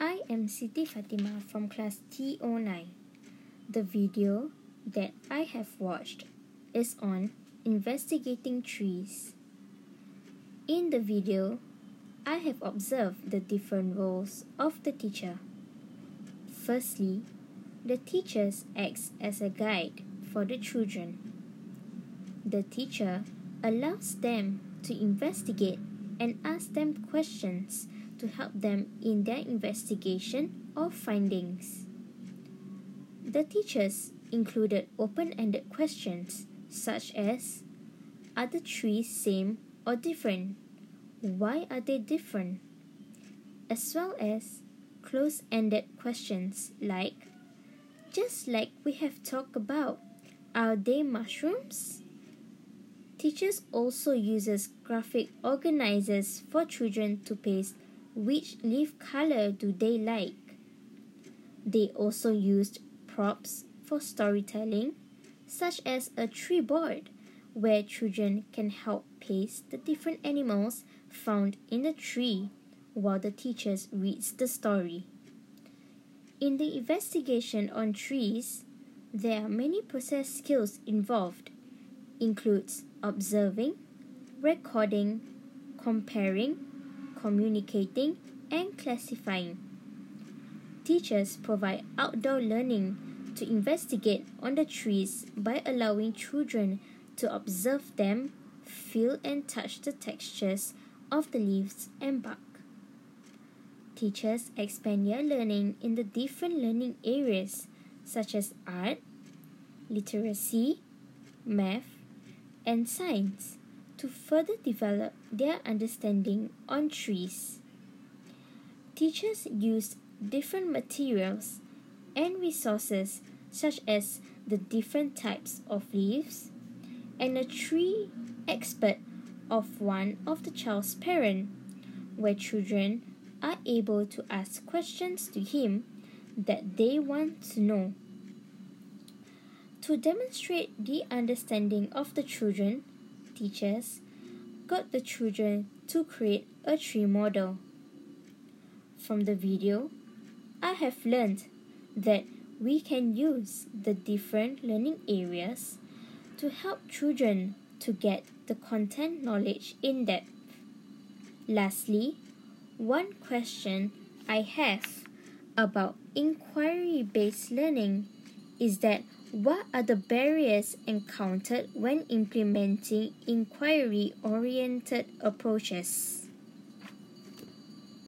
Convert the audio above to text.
I am Siti Fatima from class T09. The video that I have watched is on investigating trees. In the video, I have observed the different roles of the teacher. Firstly, the teacher acts as a guide for the children. The teacher allows them to investigate and ask them questions to help them in their investigation or findings. The teachers included open ended questions such as Are the trees same or different? Why are they different? As well as close ended questions like Just like we have talked about, are they mushrooms? Teachers also uses graphic organizers for children to paste which leaf color do they like? They also used props for storytelling, such as a tree board, where children can help place the different animals found in the tree while the teachers reads the story. In the investigation on trees, there are many process skills involved, includes observing, recording, comparing, communicating, and classifying. Teachers provide outdoor learning to investigate on the trees by allowing children to observe them, feel and touch the textures of the leaves and bark. Teachers expand their learning in the different learning areas such as art, literacy, math, and science to further develop their understanding on trees. Teachers use different materials and resources such as the different types of leaves and a tree expert of one of the child's parent where children are able to ask questions to him that they want to know. To demonstrate the understanding of the children, teachers got the children to create a tree model. From the video, I have learned that we can use the different learning areas to help children to get the content knowledge in depth. Lastly, one question I have about inquiry based learning is that what are the barriers encountered when implementing inquiry oriented approaches?